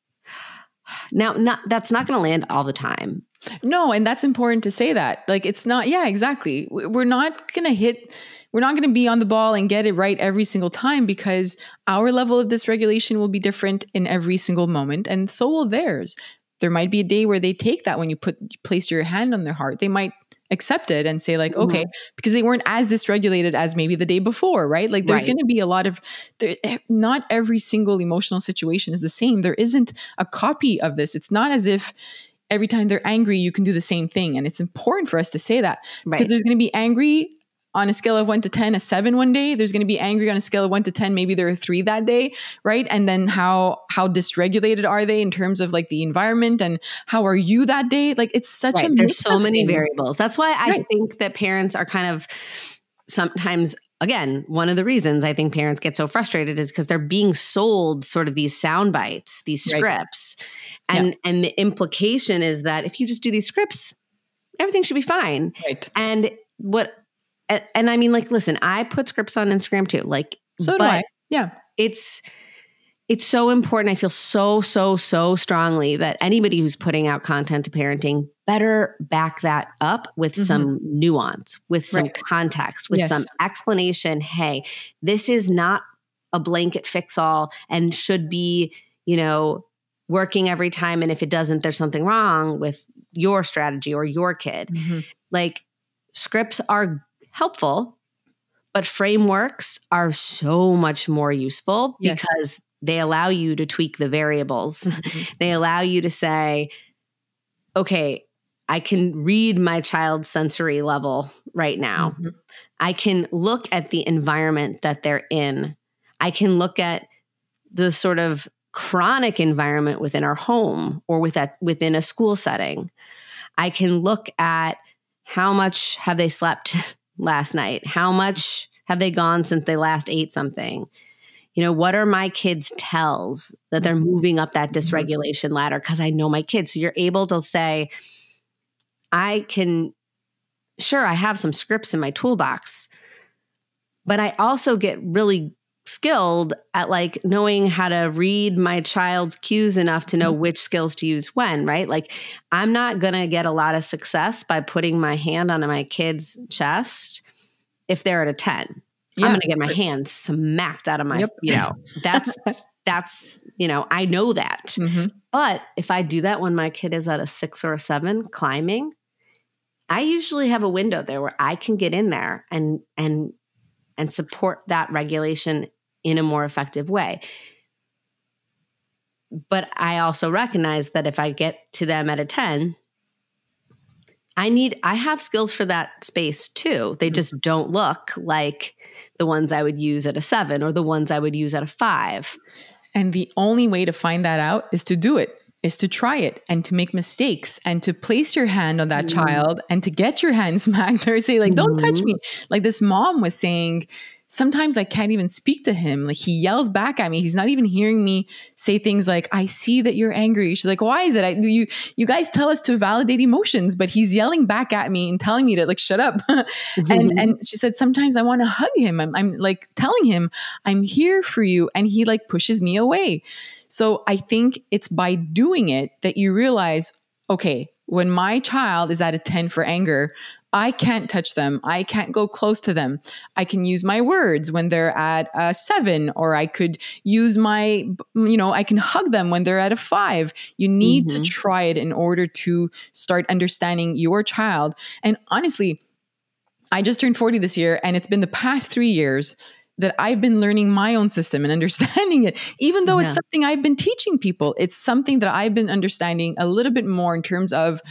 Now, not that's not going to land all the time. No, and that's important to say that. Like it's not yeah, exactly. We're not going to hit we're not going to be on the ball and get it right every single time because our level of dysregulation will be different in every single moment and so will theirs there might be a day where they take that when you put place your hand on their heart they might accept it and say like mm-hmm. okay because they weren't as dysregulated as maybe the day before right like there's right. going to be a lot of there, eh, not every single emotional situation is the same there isn't a copy of this it's not as if every time they're angry you can do the same thing and it's important for us to say that right. because there's going to be angry on a scale of one to 10, a seven one day. There's going to be angry on a scale of one to 10. Maybe there are a three that day, right? And then how, how dysregulated are they in terms of like the environment and how are you that day? Like it's such right. a, there's so many things. variables. That's why I right. think that parents are kind of sometimes again, one of the reasons I think parents get so frustrated is because they're being sold sort of these sound bites, these scripts. Right. And yeah. and the implication is that if you just do these scripts, everything should be fine. Right. And what and, and, I mean, like, listen, I put scripts on Instagram too. Like, so do I. Yeah. It's it's so important. I feel so, so, so strongly that anybody who's putting out content to parenting better back that up with mm-hmm. some nuance, with some right. context, with yes. some explanation. Hey, this is not a blanket fix all and should be, you know, working every time. And if it doesn't, there's something wrong with your strategy or your kid. Mm-hmm. Like scripts are helpful, but frameworks are so much more useful yes. because they allow you to tweak the variables. Mm-hmm. [laughs] they allow you to say, okay, I can read my child's sensory level right now. Mm-hmm. I can look at the environment that they're in. I can look at the sort of chronic environment within our home or with that, within a school setting. I can look at how much have they slept last night? How much have they gone since they last ate something? You know, what are my kids' tells that they're mm-hmm. moving up that mm-hmm. dysregulation ladder? Because I know my kids. So you're able to say, I can, sure, I have some scripts in my toolbox, but I also get really skilled at like knowing how to read my child's cues enough to know which skills to use when, right? Like I'm not going to get a lot of success by putting my hand on my kid's chest if they're at a 10. Yeah. I'm going to get my hand smacked out of my, yep. you know, [laughs] that's, that's, you know, I know that. Mm-hmm. But if I do that when my kid is at a six or a seven climbing, I usually have a window there where I can get in there and, and, and support that regulation in a more effective way. But I also recognize that if I get to them at a 10, I need, I have skills for that space too. They mm-hmm. just don't look like the ones I would use at a seven or the ones I would use at a five. And the only way to find that out is to do it, is to try it and to make mistakes and to place your hand on that mm-hmm. child and to get your hand [laughs] smacked or say, like, don't touch mm-hmm. me. Like this mom was saying, sometimes I can't even speak to him. Like he yells back at me. He's not even hearing me say things like, I see that you're angry. She's like, why is it? I, you, you guys tell us to validate emotions, but he's yelling back at me and telling me to like, shut up. [laughs] mm-hmm. And, and she said, sometimes I want to hug him. I'm, I'm like telling him I'm here for you. And he like pushes me away. So I think it's by doing it that you realize, okay, when my child is at a 10 for anger, I can't touch them. I can't go close to them. I can use my words when they're at a seven, or I could use my, you know, I can hug them when they're at a five. You need mm-hmm. to try it in order to start understanding your child. And honestly, I just turned 40 this year, and it's been the past three years that I've been learning my own system and [laughs] understanding it, even though yeah. it's something I've been teaching people. It's something that I've been understanding a little bit more in terms of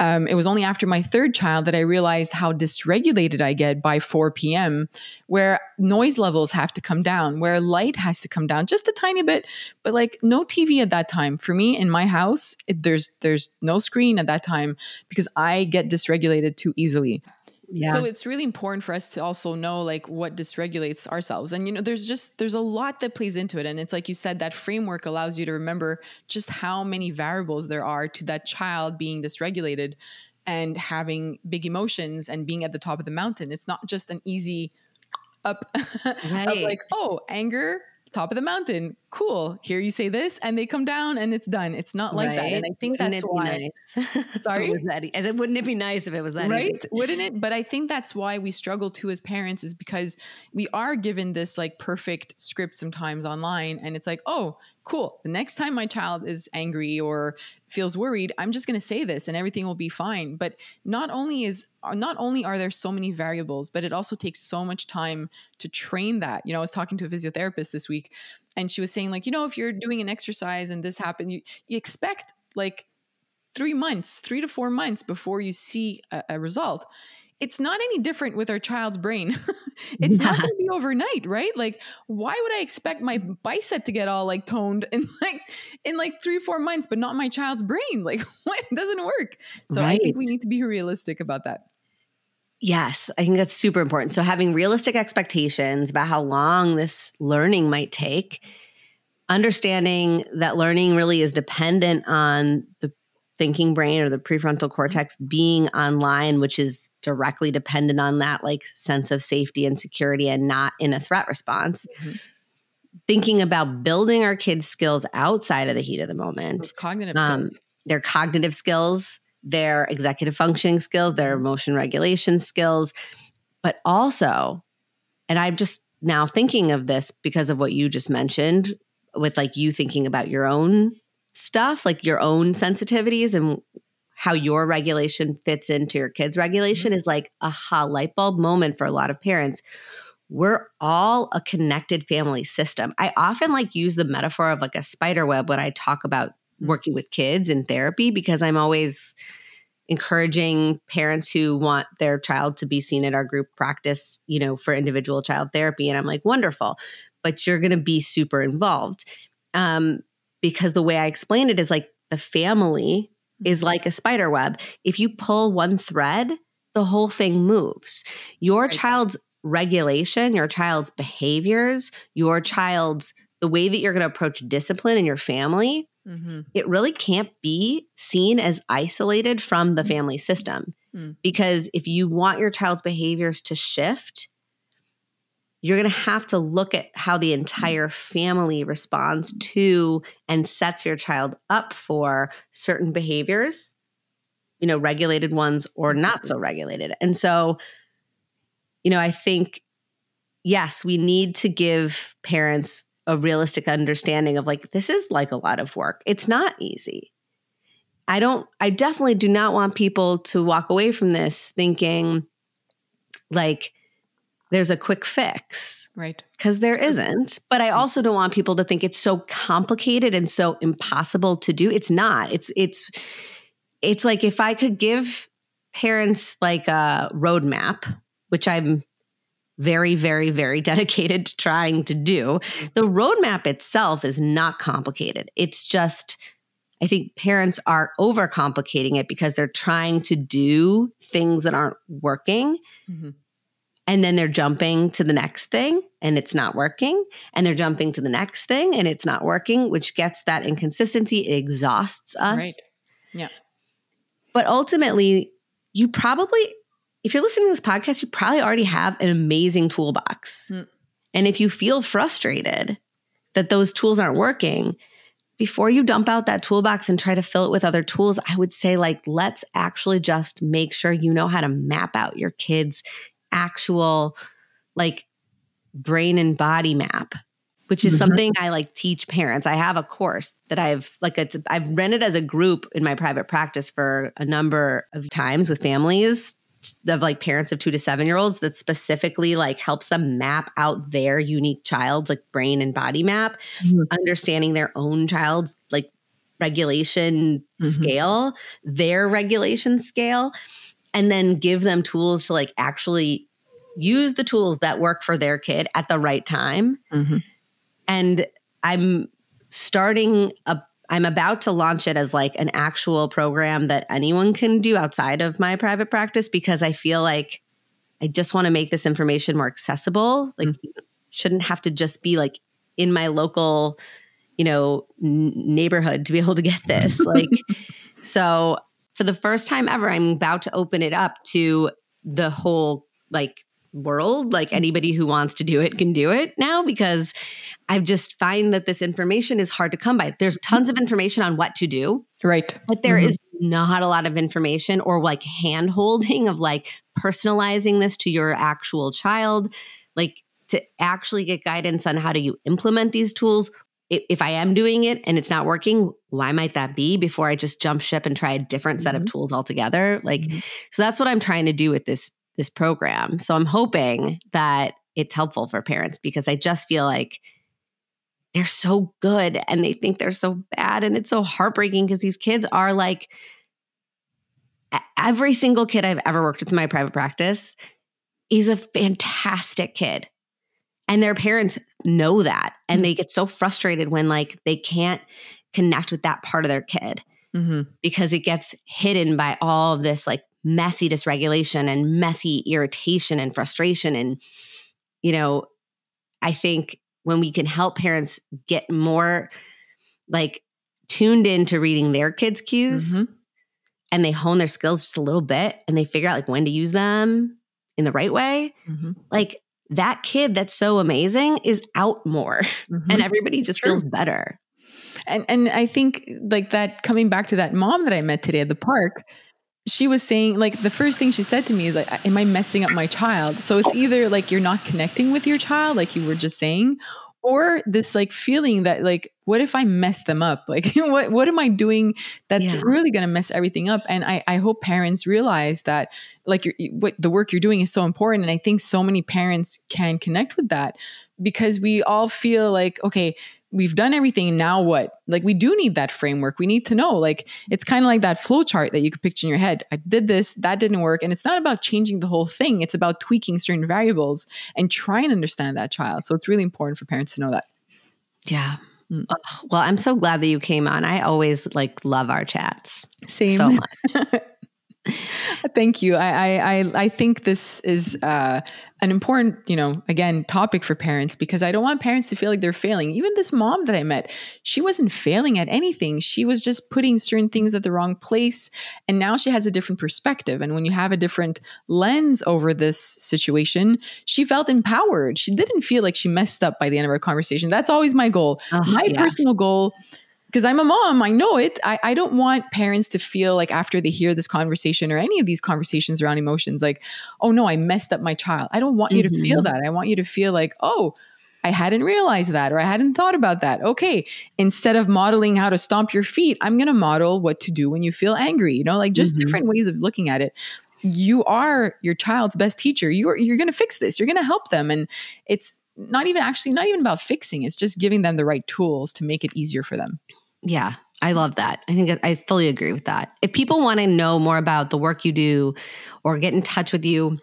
um, it was only after my third child that I realized how dysregulated I get by 4 p.m., where noise levels have to come down, where light has to come down just a tiny bit, but like no TV at that time. For me in my house, it, there's there's no screen at that time because I get dysregulated too easily. Yeah. So it's really important for us to also know like what dysregulates ourselves. And you know, there's just there's a lot that plays into it. And it's like you said, that framework allows you to remember just how many variables there are to that child being dysregulated and having big emotions and being at the top of the mountain. It's not just an easy up, [laughs] right. up like, oh, anger, top of the mountain. Cool. Here you say this, and they come down, and it's done. It's not like right. that. And I think wouldn't that's why. Nice? [laughs] Sorry, it that, as it wouldn't it be nice if it was that right? Easy? Wouldn't it? But I think that's why we struggle too as parents, is because we are given this like perfect script sometimes online, and it's like, oh, cool. The next time my child is angry or feels worried, I'm just going to say this and everything will be fine. But not only is not only are there so many variables, but it also takes so much time to train that. You know, I was talking to a physiotherapist this week and she was saying like, you know, if you're doing an exercise and this happened, you you expect like 3 months, 3 to 4 months before you see a, a result it's not any different with our child's brain. [laughs] it's yeah. not going to be overnight, right? Like, why would I expect my bicep to get all like toned in [laughs] like in like three four months, but not my child's brain? Like, [laughs] what it doesn't work. So right. I think we need to be realistic about that. Yes, I think that's super important. So having realistic expectations about how long this learning might take, understanding that learning really is dependent on the thinking brain or the prefrontal mm-hmm. cortex being online, which is directly dependent on that like sense of safety and security and not in a threat response. Mm-hmm. Thinking about building our kids' skills outside of the heat of the moment. Those cognitive um, skills. Their cognitive skills, their executive functioning skills, their mm-hmm. emotion regulation skills, but also, and I'm just now thinking of this because of what you just mentioned with like you thinking about your own stuff, like your own sensitivities and how your regulation fits into your kids' regulation mm-hmm. is like a ha light bulb moment for a lot of parents. We're all a connected family system. I often like use the metaphor of like a spider web when I talk about mm-hmm. working with kids in therapy because I'm always encouraging parents who want their child to be seen at our group practice, you know, for individual child therapy. And I'm like, wonderful, but you're going to be super involved. Um, because the way I explain it is like the family is mm-hmm. like a spider web. If you pull one thread, the whole thing moves. Your right. child's regulation, your child's behaviors, your child's the way that you're going to approach discipline in your family, mm-hmm. it really can't be seen as isolated from the mm. family system. Mm. Because if you want your child's behaviors to shift, you're going to have to look at how the entire family responds to and sets your child up for certain behaviors, you know, regulated ones or not so regulated. And so, you know, I think, yes, we need to give parents a realistic understanding of like, this is like a lot of work. It's not easy. I don't, I definitely do not want people to walk away from this thinking like there's a quick fix. Right. Because there isn't. But I also don't want people to think it's so complicated and so impossible to do. It's not. It's, it's, it's like if I could give parents like a roadmap, which I'm very, very, very [laughs] dedicated to trying to do. The roadmap itself is not complicated. It's just, I think parents are overcomplicating it because they're trying to do things that aren't working. Mm-hmm. And then they're jumping to the next thing and it's not working. And they're jumping to the next thing and it's not working, which gets that inconsistency. It exhausts us. Right. Yeah. But ultimately, you probably if you're listening to this podcast, you probably already have an amazing toolbox. Mm. And if you feel frustrated that those tools aren't working, before you dump out that toolbox and try to fill it with other tools, I would say, like, let's actually just make sure you know how to map out your kids' actual, like, brain and body map which is mm-hmm. something I like teach parents. I have a course that I've like it's I've rented as a group in my private practice for a number of times with families of like parents of two to seven year olds that specifically like helps them map out their unique child's like brain and body map, mm-hmm. understanding their own child's like regulation mm-hmm. scale, their regulation scale, and then give them tools to like actually use the tools that work for their kid at the right time. Mm-hmm. And I'm starting a I'm about to launch it as like an actual program that anyone can do outside of my private practice because I feel like I just want to make this information more accessible. Like, mm-hmm. shouldn't have to just be like in my local, you know, n- neighborhood to be able to get this. [laughs] like, so for the first time ever, I'm about to open it up to the whole like world. Like anybody who wants to do it can do it now because I've just find that this information is hard to come by. There's tons of information on what to do. Right. But there mm-hmm. is not a lot of information or like hand holding of like personalizing this to your actual child. Like to actually get guidance on how do you implement these tools. If I am doing it and it's not working, why might that be before I just jump ship and try a different mm-hmm. set of mm-hmm. tools altogether? Like, mm-hmm. so that's what I'm trying to do with this this program. So I'm hoping that it's helpful for parents because I just feel like they're so good and they think they're so bad. And it's so heartbreaking because these kids are like every single kid I've ever worked with in my private practice is a fantastic kid. And their parents know that. And they get so frustrated when like they can't connect with that part of their kid mm-hmm. because it gets hidden by all of this like messy dysregulation and messy irritation and frustration. And, you know, I think when we can help parents get more like tuned into reading their kids' cues mm-hmm. and they hone their skills just a little bit and they figure out like when to use them in the right way, mm-hmm. like that kid that's so amazing is out more mm-hmm. and everybody just feels better. And and I think like that coming back to that mom that I met today at the park, she was saying like the first thing she said to me is like am i messing up my child so it's either like you're not connecting with your child like you were just saying or this like feeling that like what if i mess them up like [laughs] what what am i doing that's yeah. really going to mess everything up and i i hope parents realize that like what the work you're doing is so important and i think so many parents can connect with that because we all feel like okay we've done everything. Now what? Like we do need that framework. We need to know like it's kind of like that flow chart that you could picture in your head. I did this that didn't work. And it's not about changing the whole thing. It's about tweaking certain variables and trying to understand that child. So it's really important for parents to know that. Yeah. Mm. well i'm so glad that you came on. I always like love our chats same. so much [laughs] [laughs] Thank you. I, I I think this is uh, an important, you know, again, topic for parents because I don't want parents to feel like they're failing. Even this mom that I met, she wasn't failing at anything. She was just putting certain things at the wrong place, and now she has a different perspective. And when you have a different lens over this situation, she felt empowered. She didn't feel like she messed up by the end of our conversation. That's always my goal. Oh, my yes. personal goal because I'm a mom, I know it. I, I don't want parents to feel like after they hear this conversation or any of these conversations around emotions, like, oh no, I messed up my child. I don't want you mm-hmm. to feel mm-hmm. that. I want you to feel like, oh, I hadn't realized that or I hadn't thought about that. Okay, instead of modeling how to stomp your feet, I'm going to model what to do when you feel angry, you know, like just mm-hmm. different ways of looking at it. You are your child's best teacher. You're you're going to fix this. You're going to help them and it's not even actually not even about fixing. It's just giving them the right tools to make it easier for them. Yeah, I love that. I think I fully agree with that. If people want to know more about the work you do or get in touch with you,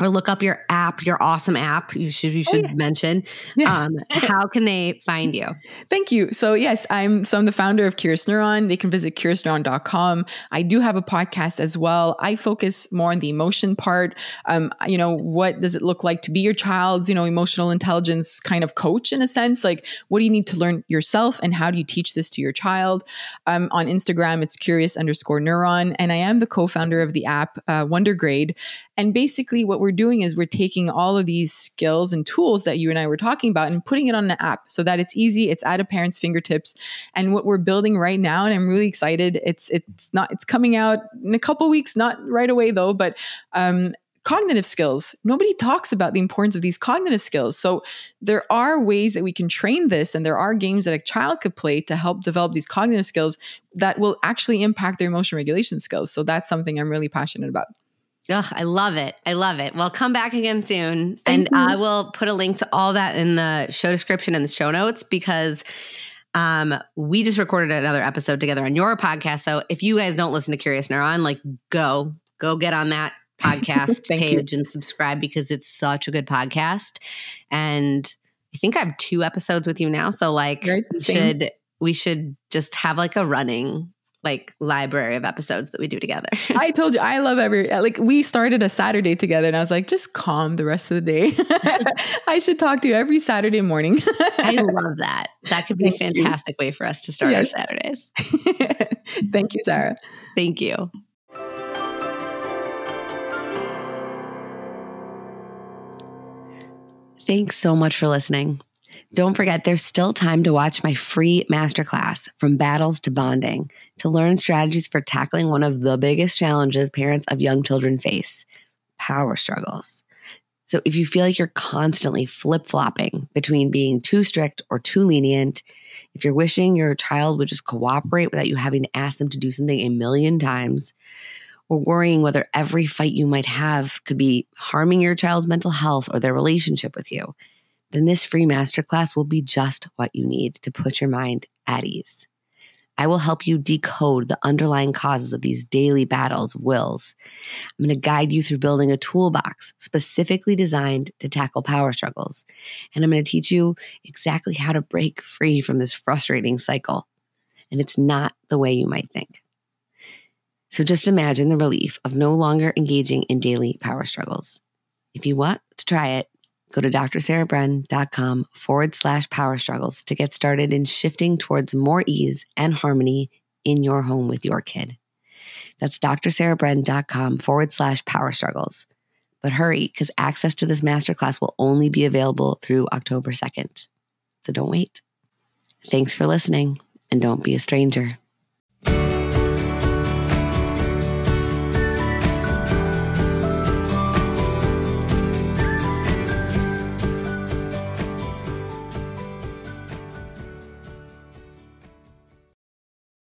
or look up your app, your awesome app. You should you should oh, yeah. mention. Yeah. Um, [laughs] how can they find you? Thank you. So yes, I'm so I'm the founder of Curious Neuron. They can visit curiousneuron.com. I do have a podcast as well. I focus more on the emotion part. Um, you know, what does it look like to be your child's, you know, emotional intelligence kind of coach in a sense? Like, what do you need to learn yourself, and how do you teach this to your child? Um, on Instagram, it's curious underscore neuron, and I am the co-founder of the app uh, Wondergrade. And basically, what we're doing is we're taking all of these skills and tools that you and I were talking about and putting it on the app so that it's easy, it's at a parent's fingertips. And what we're building right now, and I'm really excited, it's it's not it's coming out in a couple weeks, not right away though, but um, cognitive skills. Nobody talks about the importance of these cognitive skills. So there are ways that we can train this, and there are games that a child could play to help develop these cognitive skills that will actually impact their emotion regulation skills. So that's something I'm really passionate about. Ugh, I love it. I love it. Well, come back again soon. Thank and you. I will put a link to all that in the show description and the show notes because um, we just recorded another episode together on your podcast. So if you guys don't listen to Curious Neuron, like go, go get on that [laughs] podcast page you. and subscribe because it's such a good podcast. And I think I have two episodes with you now. So like we should we should just have like a running like library of episodes that we do together. [laughs] I told you I love every uh, like we started a Saturday together and I was like just calm the rest of the day. [laughs] I should talk to you every Saturday morning. [laughs] I love that. That could be Thank a fantastic you. way for us to start yes. our Saturdays. Thank you, Sarah. Thank you. Thanks so much for listening. Don't forget, there's still time to watch my free masterclass, From Battles to Bonding, to learn strategies for tackling one of the biggest challenges parents of young children face power struggles. So, if you feel like you're constantly flip flopping between being too strict or too lenient, if you're wishing your child would just cooperate without you having to ask them to do something a million times, or worrying whether every fight you might have could be harming your child's mental health or their relationship with you, then this free masterclass will be just what you need to put your mind at ease. I will help you decode the underlying causes of these daily battles of wills. I'm going to guide you through building a toolbox specifically designed to tackle power struggles. And I'm going to teach you exactly how to break free from this frustrating cycle. And it's not the way you might think. So just imagine the relief of no longer engaging in daily power struggles. If you want to try it, Go to drsarahbren.com forward slash power struggles to get started in shifting towards more ease and harmony in your home with your kid. That's drsarahbren.com forward slash power struggles. But hurry, because access to this masterclass will only be available through October 2nd. So don't wait. Thanks for listening, and don't be a stranger.